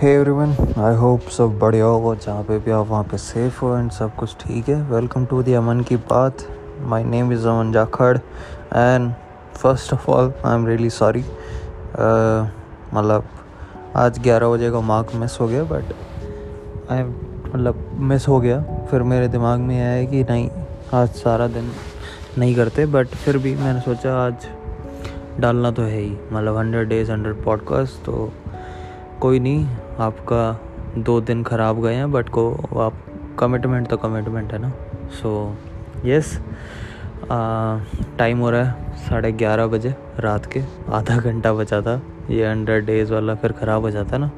Hey everyone I hope सब बढ़िया हो वो जहाँ पे भी आप, वहाँ पे सेफ़ हो एंड सब कुछ ठीक है। वेलकम टू दी अमन की बात। My name is Aman Jakhar and first of all I am really sorry मतलब आज 11 बजे का मार्क मिस हो गया बट आई मतलब मिस हो गया। फिर मेरे दिमाग में आया कि नहीं, आज सारा दिन नहीं करते बट फिर भी मैंने सोचा आज डालना तो है ही। मतलब हंड्रेड डेज़ हंड्रेड पॉडकास्ट तो कोई नहीं। आपका दो दिन ख़राब गए हैं बट को आप कमिटमेंट तो कमिटमेंट है ना? सो यस टाइम हो रहा है साढ़े ग्यारह बजे रात के आधा घंटा बचा था। ये हंड्रेड डेज़ वाला फिर ख़राब हो जाता है ना?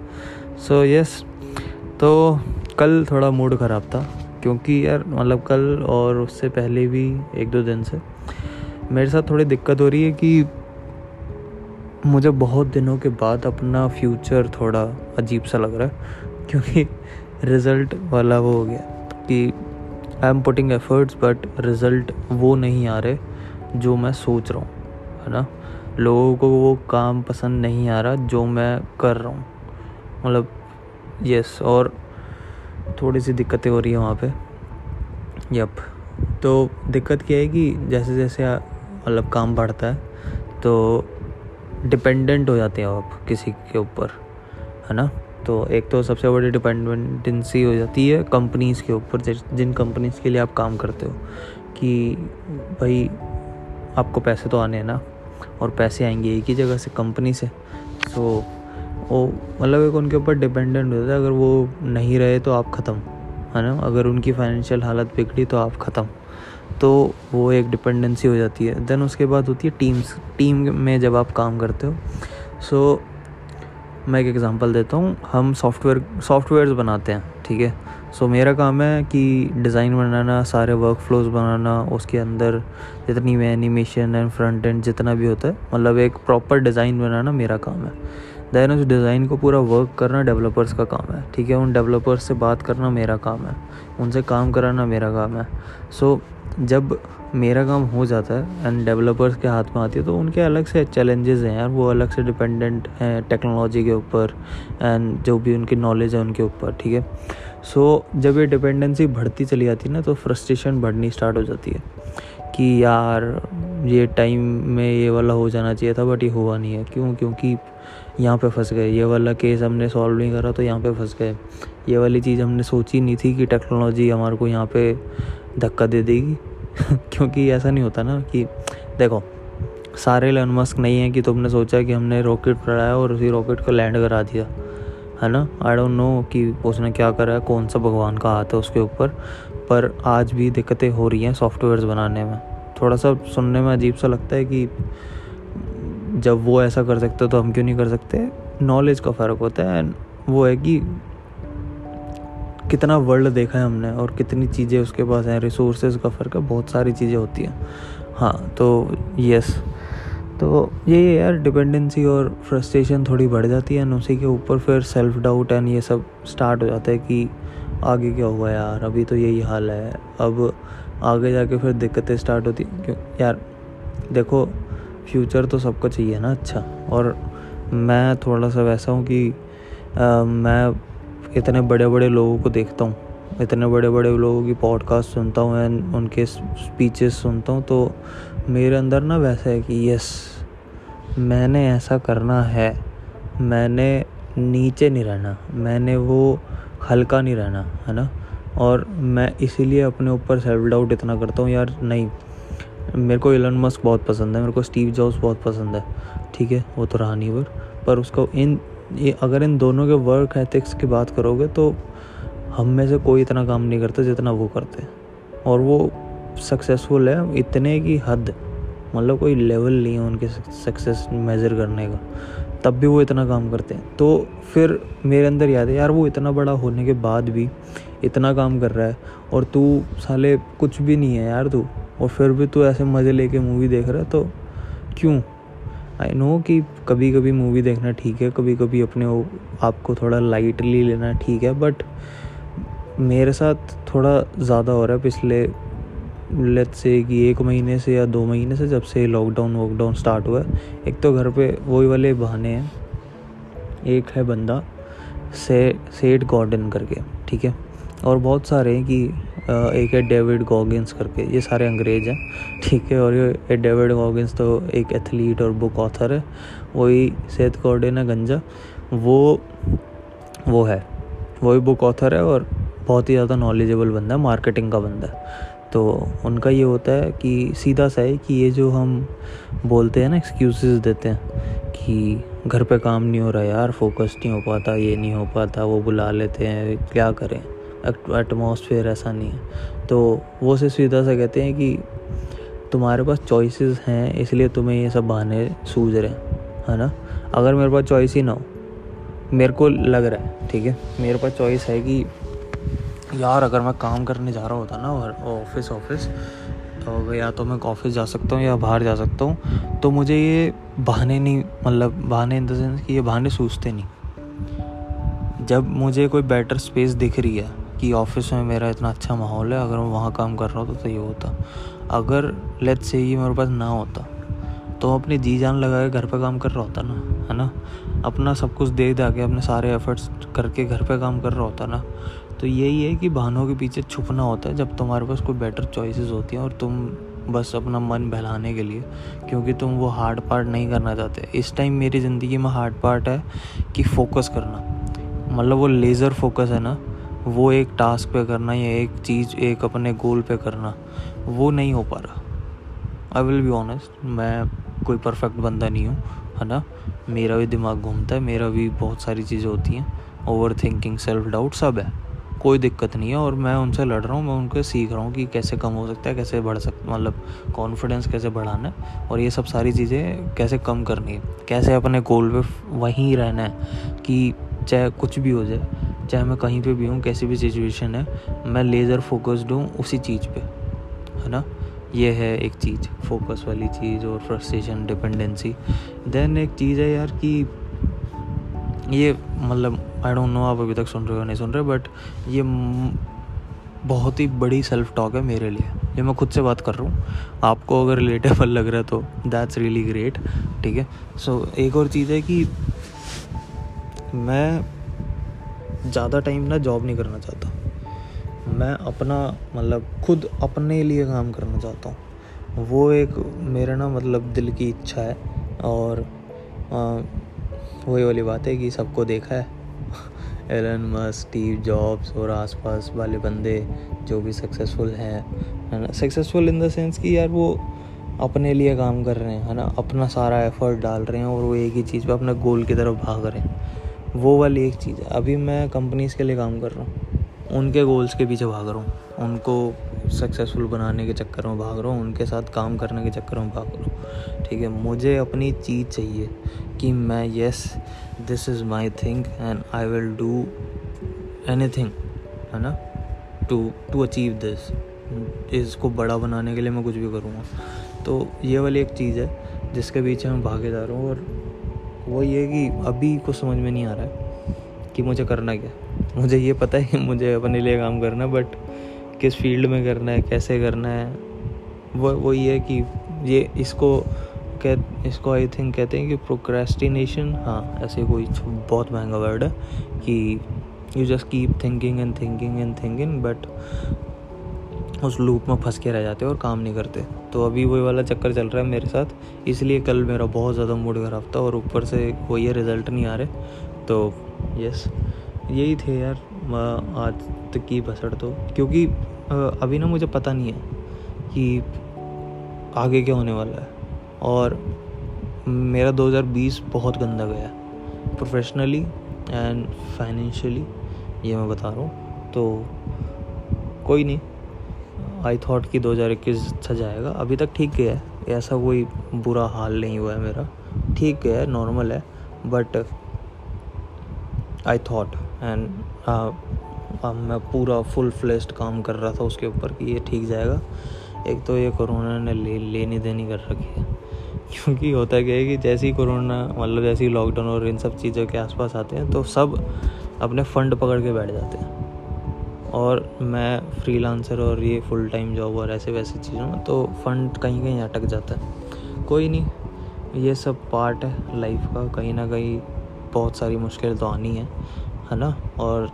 सो so, यस yes, तो कल थोड़ा मूड ख़राब था क्योंकि यार मतलब कल और उससे पहले भी एक दो दिन से मेरे साथ थोड़ी दिक्कत हो रही है कि मुझे बहुत दिनों के बाद अपना फ्यूचर थोड़ा अजीब सा लग रहा है, क्योंकि रिज़ल्ट वाला वो हो गया कि I am putting efforts but result वो नहीं आ रहे जो मैं सोच रहा हूँ, है ना? लोगों को वो काम पसंद नहीं आ रहा जो मैं कर रहा हूँ। मतलब यस और थोड़ी सी दिक्कतें हो रही हैं वहाँ पे। यप तो दिक्कत क्या है कि जैसे जैसे मतलब काम बढ़ता है तो डिपेंडेंट हो जाते हो आप किसी के ऊपर, है ना? तो एक तो सबसे बड़ी डिपेंडेंसी हो जाती है कंपनीज़ के ऊपर जिन कंपनीज़ के लिए आप काम करते हो, कि भाई आपको पैसे तो आने हैं ना, और पैसे आएँगे एक ही जगह से कंपनी से सो वो मतलब एक उनके ऊपर डिपेंडेंट हो जाता है। अगर वो नहीं रहे तो आप ख़त्म, है ना? अगर उनकी फाइनेंशियल हालत बिगड़ी तो आप ख़त्म। तो वो एक डिपेंडेंसी हो जाती है। देन उसके बाद होती है टीम्स टीम में जब आप काम करते हो सो so, मैं एक एग्ज़ाम्पल देता हूँ। हम सॉफ्टवेयर सॉफ्टवेयर्स बनाते हैं ठीक है? सो मेरा काम है कि डिज़ाइन बनाना सारे वर्क फ्लोज बनाना उसके अंदर जितनी भी एनिमेशन एंड फ्रंट एंड जितना भी होता है मतलब एक प्रॉपर डिज़ाइन बनाना मेरा काम है। देन उस डिज़ाइन को पूरा वर्क करना डेवलपर्स का काम है ठीक है? उन डेवलपर्स से बात करना मेरा काम है। उनसे काम कराना मेरा काम है। सो so, जब मेरा काम हो जाता है एंड डेवलपर्स के हाथ में आती है तो उनके अलग से चैलेंजेस हैं यार, वो अलग से डिपेंडेंट हैं टेक्नोलॉजी के ऊपर एंड जो भी उनकी नॉलेज है उनके ऊपर, ठीक है? सो जब ये डिपेंडेंसी बढ़ती चली जाती है ना तो फ्रस्ट्रेशन बढ़नी स्टार्ट हो जाती है कि यार, ये टाइम में ये वाला हो जाना चाहिए था बट ये हुआ नहीं है। क्यों? क्योंकि यहाँ पे फंस गए। ये वाला केस हमने सॉल्व नहीं करा तो यहाँ पे फंस गए। ये वाली चीज़ हमने सोची नहीं थी कि टेक्नोलॉजी हमारे को यहाँ पे धक्का दे देगी। क्योंकि ऐसा नहीं होता ना कि, देखो, सारे एलन मस्क नहीं है कि तुमने सोचा कि हमने रॉकेट पढ़ाया और उसी रॉकेट को लैंड करा दिया, है ना? आई डोंट नो कि उसने क्या करा है, कौन सा भगवान का हाथ है उसके ऊपर, पर आज भी दिक्कतें हो रही हैं सॉफ्टवेयर्स बनाने में। थोड़ा सा सुनने में अजीब सा लगता है कि जब वो ऐसा कर सकते तो हम क्यों नहीं कर सकते? नॉलेज का फ़र्क होता है वो है कि कितना वर्ल्ड देखा है हमने और कितनी चीज़ें उसके पास हैं रिसोर्सेज का फ़र्क है बहुत सारी चीज़ें होती हैं। हाँ तो यस तो ये यार डिपेंडेंसी और फ्रस्ट्रेशन थोड़ी बढ़ जाती है उसी के ऊपर फिर सेल्फ डाउट एंड ये सब स्टार्ट हो जाता है कि आगे क्या हुआ यार अभी तो यही हाल है। अब आगे जाके फिर दिक्कतें स्टार्ट होती क्यों? यार देखो फ्यूचर तो सबको चाहिए ना अच्छा। और मैं थोड़ा सा वैसा हूँ कि आ, मैं इतने बड़े बड़े लोगों को देखता हूँ, इतने बड़े बड़े लोगों की पॉडकास्ट सुनता हूँ एंड उनके स्पीचेस सुनता हूँ तो मेरे अंदर ना वैसा है कि यस मैंने ऐसा करना है, मैंने नीचे नहीं रहना, मैंने वो हल्का नहीं रहना, है ना? और मैं इसीलिए अपने ऊपर सेल्फ डाउट इतना करता हूँ, यार नहीं, मेरे को एलन मस्क बहुत पसंद है, मेरे को स्टीव जॉब्स बहुत पसंद है, ठीक है, वो तो रहा नहीं पर पर उसको इन ये अगर इन दोनों के वर्क एथिक्स की बात करोगे तो हम में से कोई इतना काम नहीं करता जितना वो करते और वो सक्सेसफुल है इतने की हद मतलब कोई लेवल नहीं है उनके सक्सेस मेज़र करने का। तब भी वो इतना काम करते हैं। तो फिर मेरे अंदर याद है, यार वो इतना बड़ा होने के बाद भी इतना काम कर रहा है, और तू साले कुछ भी नहीं है यार तू, और फिर भी तू ऐसे मज़े लेके मूवी देख रहा है तो क्यों? आई नो कि कभी कभी मूवी देखना ठीक है कभी कभी अपने आपको थोड़ा लाइटली लेना ठीक है बट मेरे साथ थोड़ा ज़्यादा हो रहा है पिछले लेट से कि एक महीने से या दो महीने से जब से लॉकडाउन वॉकडाउन स्टार्ट हुआ है। एक तो घर पे वही वाले बहाने हैं। एक है बंदा से सेठ गॉर्डन करके, ठीक है? और बहुत सारे हैं कि एक है डेविड गॉगिंस करके, ये सारे अंग्रेज़ हैं, ठीक है, और ये डेविड गॉगिंस तो एक एथलीट और बुक ऑथर है, वही सेथ गॉर्डन है गंजा, वो वो है, वही बुक ऑथर है और बहुत ही ज़्यादा नॉलेजेबल बंदा है मार्केटिंग का बंदा है तो उनका ये होता है कि सीधा सा है कि ये जो हम बोलते हैं ना एक्सक्यूज़ देते हैं, कि घर पे काम नहीं हो रहा यार फोकस नहीं हो पाता, ये नहीं हो पाता, वो बुला लेते हैं, क्या करें? एटमॉस्फेयर ऐसा नहीं है। तो वो से सीधा सा कहते हैं कि तुम्हारे पास चॉइसेस हैं, इसलिए तुम्हें ये सब बहाने सूझ रहे हैं, है ना? अगर मेरे पास चॉइस ही ना हो, मेरे को लग रहा है, ठीक है? मेरे पास चॉइस है कि यार अगर मैं काम करने जा रहा होता ना ऑफ़िस ऑफ़िस तो या तो मैं ऑफ़िस जा सकता हूँ या बाहर जा सकता हूँ तो मुझे ये बहाने नहीं मतलब बहाने इन द सेंस कि ये बहाने सूझते नहीं। जब मुझे कोई बेटर स्पेस दिख रही है कि ऑफ़िस में मेरा इतना अच्छा माहौल है, अगर मैं वहाँ काम कर रहा होता तो ये होता। अगर लेट से ये मेरे पास ना होता तो अपनी जी जान लगा के घर पे काम कर रहा होता ना, है ना? अपना सब कुछ दे दे के, अपने सारे एफर्ट्स करके घर पे काम कर रहा होता ना तो यही है कि बहानों के पीछे छुपना होता है जब तुम्हारे पास कोई बेटर चॉइसेस होती हैं और तुम बस अपना मन बहलाने के लिए, क्योंकि तुम वो हार्ड पार्ट नहीं करना चाहते। इस टाइम मेरी ज़िंदगी में हार्ड पार्ट है कि फोकस करना। मतलब वो लेज़र फोकस है ना वो एक टास्क पे करना या एक चीज़, एक अपने गोल पे करना, वो नहीं हो पा रहा। आई विल बी ऑनेस्ट मैं कोई परफेक्ट बंदा नहीं हूँ, है ना? मेरा भी दिमाग घूमता है, मेरा भी बहुत सारी चीज़ें होती हैं। ओवर थिंकिंग सेल्फ डाउट सब है, कोई दिक्कत नहीं है और मैं उनसे लड़ रहा हूँ, मैं उनके सीख रहा हूँ कि कैसे कम हो सकता है, कैसे बढ़ सकता मतलब कॉन्फिडेंस कैसे बढ़ाना है और ये सब सारी चीज़ें कैसे कम करनी है। कैसे अपने गोल पे वहीं रहना है कि चाहे कुछ भी हो जाए चाहे मैं कहीं पे भी हूँ, कैसी भी सिचुएशन है, मैं लेज़र फोकस्ड हूँ उसी चीज़ पे, है ना? ये है एक चीज़ फोकस वाली चीज़ और फ्रस्ट्रेशन डिपेंडेंसी देन एक चीज़ है यार कि ये मतलब आई डोंट नो आप अभी तक सुन रहे हो नहीं सुन रहे बट ये बहुत ही बड़ी सेल्फ टॉक है मेरे लिए। ये मैं खुद से बात कर रहा हूँ। आपको अगर रिलेटेबल लग रहा है तो दैट्स रियली ग्रेट ठीक है? सो एक और चीज़ है कि मैं ज़्यादा टाइम ना जॉब नहीं करना चाहता। मैं अपना मतलब खुद अपने लिए काम करना चाहता हूँ। वो एक मेरा ना मतलब दिल की इच्छा है और वही वाली बात है कि सबको देखा है। एलन मस्क स्टीव जॉब्स और आसपास वाले बंदे जो भी सक्सेसफुल हैं, है ना? सक्सेसफुल इन द सेंस कि यार वो अपने लिए काम कर रहे हैं, है ना? अपना सारा एफर्ट डाल रहे हैं और वो एक ही चीज़ पे अपने गोल की तरफ़ भाग रहे हैं। वो वाली एक चीज़ है। अभी मैं कंपनीज़ के लिए काम कर रहा हूँ। उनके गोल्स के पीछे भाग रहा हूँ। उनको सक्सेसफुल बनाने के चक्कर में भाग रहा हूँ। उनके साथ काम करने के चक्कर में भाग रहा हूँ। ठीक है, मुझे अपनी चीज़ चाहिए कि मैं yes this is my thing and I will do anything है ना? टू टू अचीव दिस इसको बड़ा बनाने के लिए मैं कुछ भी करूँगा। तो ये वाली एक चीज़ है जिसके पीछे मैं भागे जा रहा हूँ और वो ये कि अभी कुछ समझ में नहीं आ रहा है कि मुझे करना क्या मुझे ये पता है कि मुझे अपने लिए काम करना है बट किस फ़ील्ड में करना है, कैसे करना है। वो वो ये कि ये इसको कह, इसको आई थिंक कहते हैं कि प्रोक्रेस्टिनेशन हाँ ऐसे कोई बहुत महँगा वर्ड है कि you just keep thinking and thinking and thinking but उस लूप में फंस के रह जाते और काम नहीं करते। तो अभी वही वाला चक्कर चल रहा है मेरे साथ। इसलिए कल मेरा बहुत ज़्यादा मूड खराब था और ऊपर से कोई रिज़ल्ट नहीं आ रहे। तो यस यही थे यार आज तक की बसड़ तो। क्योंकि अभी ना मुझे पता नहीं है कि आगे क्या होने वाला है। और मेरा 2020 बहुत गंदा गया प्रोफेशनली एंड फाइनेंशियली ये मैं बता रहा हूँ। तो कोई नहीं। आई थॉट कि 2021 अच्छा जाएगा। अभी तक ठीक गया है, ऐसा कोई बुरा हाल नहीं हुआ है मेरा। ठीक गया है नॉर्मल है बट आई थॉट एंड मैं पूरा फुल फ्लेस्ड काम कर रहा था उसके ऊपर कि ये ठीक जाएगा। एक तो ये कोरोना ने ले, लेनी देनी कर रखी है। क्योंकि होता क्या है कि जैसे ही कोरोना मतलब जैसे ही लॉकडाउन और इन सब चीज़ों के आसपास आते हैं तो सब अपने फंड पकड़ के बैठ जाते हैं। और मैं फ्रीलांसर और ये फुल टाइम जॉब और ऐसे वैसे चीज़ों में तो फंड कहीं कहीं अटक जाता है। कोई नहीं, ये सब पार्ट है लाइफ का, कहीं ना कहीं बहुत सारी मुश्किल तो आनी है है ना? और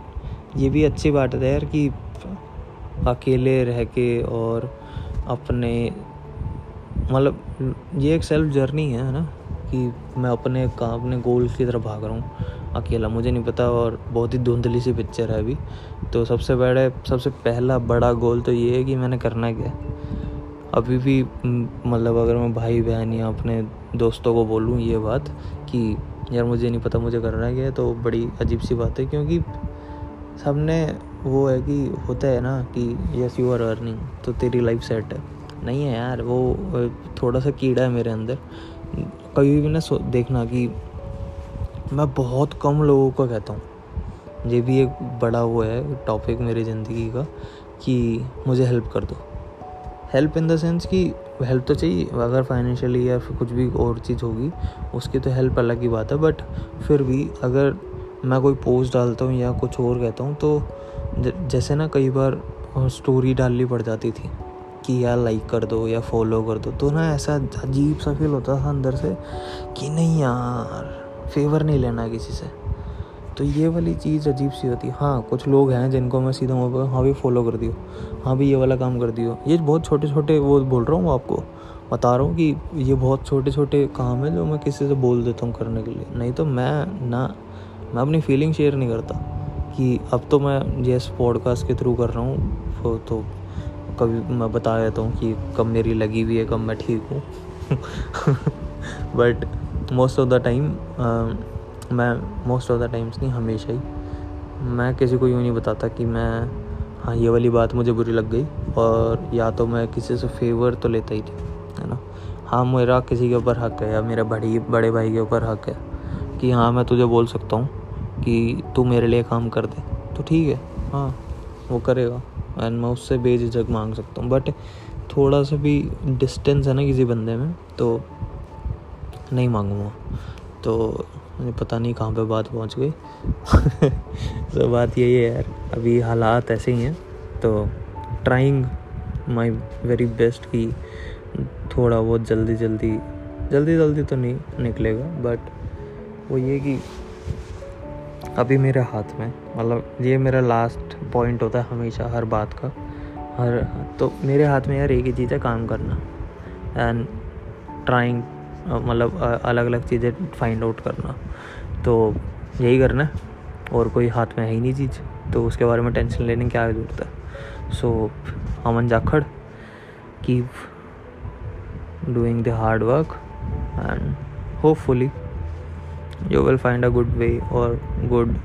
ये भी अच्छी बात है यार कि अकेले रह के और अपने मतलब ये एक सेल्फ जर्नी है ना? कि मैं अपने काम, अपने गोल्स की तरफ़ भाग रहा हूँ। अकेला, मुझे नहीं पता और बहुत ही धुंधली सी पिक्चर है अभी। तो सबसे बड़े, सबसे पहला बड़ा गोल तो ये है कि मैंने करना क्या अभी भी मतलब अगर मैं भाई बहन या अपने दोस्तों को बोलूँ ये बात कि, यार, मुझे नहीं पता मुझे करना क्या है तो बड़ी अजीब सी बात है क्योंकि सबने वो है कि होता है ना कि यस यू आर अर्निंग तो तेरी लाइफ सेट है। नहीं है यार, वो थोड़ा सा कीड़ा है मेरे अंदर। कभी भी ना देखना कि मैं बहुत कम लोगों को कहता हूँ। ये भी एक बड़ा वो है टॉपिक मेरी ज़िंदगी का कि मुझे हेल्प कर दो। हेल्प इन द सेंस कि हेल्प तो चाहिए, अगर फाइनेंशियली या फिर कुछ भी और चीज़ होगी, उसकी तो हेल्प अलग ही बात है बट फिर भी अगर मैं कोई पोस्ट डालता हूँ या कुछ और कहता हूँ तो जैसे ना कई बार स्टोरी डालनी पड़ जाती थी कि यार लाइक कर दो या फॉलो कर दो तो ना ऐसा अजीब सा फील होता था अंदर से कि नहीं यार। फेवर नहीं लेना है किसी से। तो ये वाली चीज़ अजीब सी होती है। हाँ कुछ लोग हैं जिनको मैं सीधा वहाँ हाँ भी फॉलो कर दियो। हाँ भी ये वाला काम कर दियो। ये बहुत छोटे छोटे वो बोल रहा हूँ आपको, बता रहा हूँ कि ये बहुत छोटे छोटे काम है जो मैं किसी से बोल देता हूँ करने के लिए। नहीं तो मैं ना, मैं अपनी फीलिंग शेयर नहीं करता कि अब तो मैं ये पॉडकास्ट के थ्रू कर रहा हूँ तो कभी मैं बता देता हूँ कि कब मेरी लगी हुई है, कब मैं ठीक हूँ। But most of the time मैं मोस्ट ऑफ़ द टाइम्स नहीं, हमेशा ही। मैं किसी को यूँ नहीं बताता कि मैं हाँ ये वाली बात मुझे बुरी लग गई और या तो मैं किसी से फेवर तो लेता ही नहीं, है ना? हाँ मेरा किसी के ऊपर हक है या मेरे बड़ी, बड़े भाई के ऊपर हक है कि हाँ मैं तुझे बोल सकता हूँ कि तू मेरे लिए काम कर दे। तो ठीक है हाँ वो करेगा एंड मैं उससे बेझिझक मांग सकता हूँ। बट थोड़ा सा भी डिस्टेंस है ना किसी बंदे में तो नहीं मांगूँगा। तो मुझे पता नहीं कहाँ पे बात पहुँच गई। तो बात यही है यार, अभी हालात ऐसे ही हैं तो ट्राइंग माई वेरी बेस्ट कि थोड़ा बहुत जल्दी जल्दी जल्दी जल्दी तो नहीं निकलेगा बट वो ये कि अभी मेरे हाथ में मतलब ये मेरा लास्ट पॉइंट होता है हमेशा हर बात का, हर तो मेरे हाथ में यार एक ही चीज़ है, काम करना एंड ट्राइंग मतलब अलग अलग चीज़ें फाइंड आउट करना। तो यही करना है और कोई हाथ में है ही नहीं चीज़ तो उसके बारे में टेंशन लेने की क्या ज़रूरत है? So Aman Jakhar keep doing the hard work and hopefully you will find a good way और गुड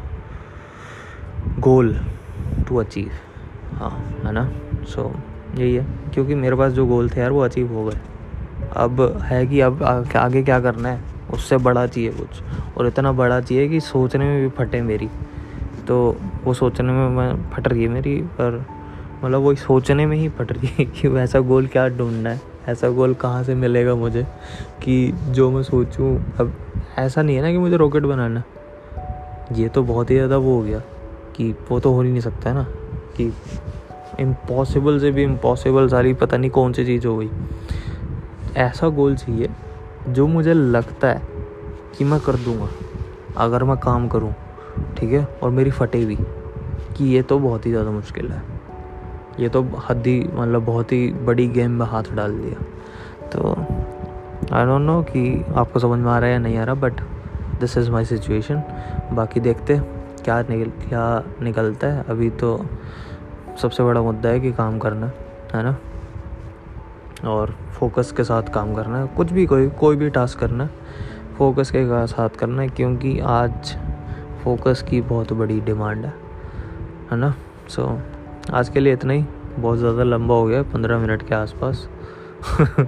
गोल टू अचीव हाँ है ना? सो so, यही है क्योंकि मेरे पास जो गोल थे यार वो अचीव हो गए। अब है कि अब आगे क्या करना है? उससे बड़ा चाहिए कुछ। और इतना बड़ा चाहिए कि सोचने में भी फटे मेरी। तो वो सोचने में मैं फट रही है मेरी, पर मतलब वो सोचने में ही फट रही है कि वैसा गोल क्या ढूंढना है? ऐसा गोल कहाँ से मिलेगा मुझे कि जो मैं सोचूं? अब ऐसा नहीं है ना कि मुझे रॉकेट बनाना ये तो बहुत ही ज़्यादा वो हो गया कि वो तो हो ही नहीं सकता है ना कि इम्पॉसिबल से भी इम्पॉसिबल सारी पता नहीं कौन सी चीज़ हो गई। ऐसा गोल चाहिए जो मुझे लगता है कि मैं कर दूँगा, अगर मैं काम करूँ, ठीक है? और मेरी फटे भी कि ये तो बहुत ही ज़्यादा मुश्किल है। ये तो हद ही मतलब बहुत ही बड़ी गेम में हाथ डाल दिया। तो आई डोंट नो कि आपको समझ में आ रहा है या नहीं आ रहा but this is my situation बाकी देखते क्या निकल, क्या निकलता है। अभी तो सबसे बड़ा मुद्दा है कि काम करना, है ना? और फोकस के साथ काम करना है। कुछ भी कोई कोई भी टास्क करना है फोकस के साथ करना है क्योंकि आज फोकस की बहुत बड़ी डिमांड है है ना? सो so, आज के लिए इतना ही। बहुत ज़्यादा लंबा हो गया पंद्रह मिनट के आसपास।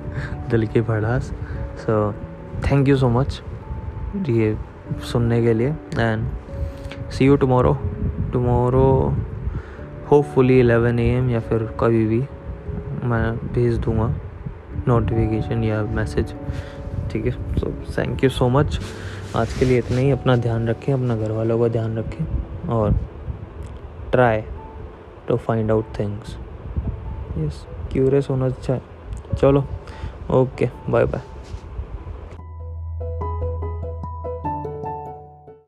दिल की भड़ास। So thank you so much ये सुनने के लिए। And see you tomorrow tomorrow hopefully eleven A M या फिर कभी भी मैं भेज दूँगा। नोटिफिकेशन या मैसेज ठीक है? So thank you so much आज के लिए इतना ही. अपना ध्यान रखें, अपना घर वालों का ध्यान रखें और try to find out things yes curious होना चाहिए। चलो ओके बाय बाय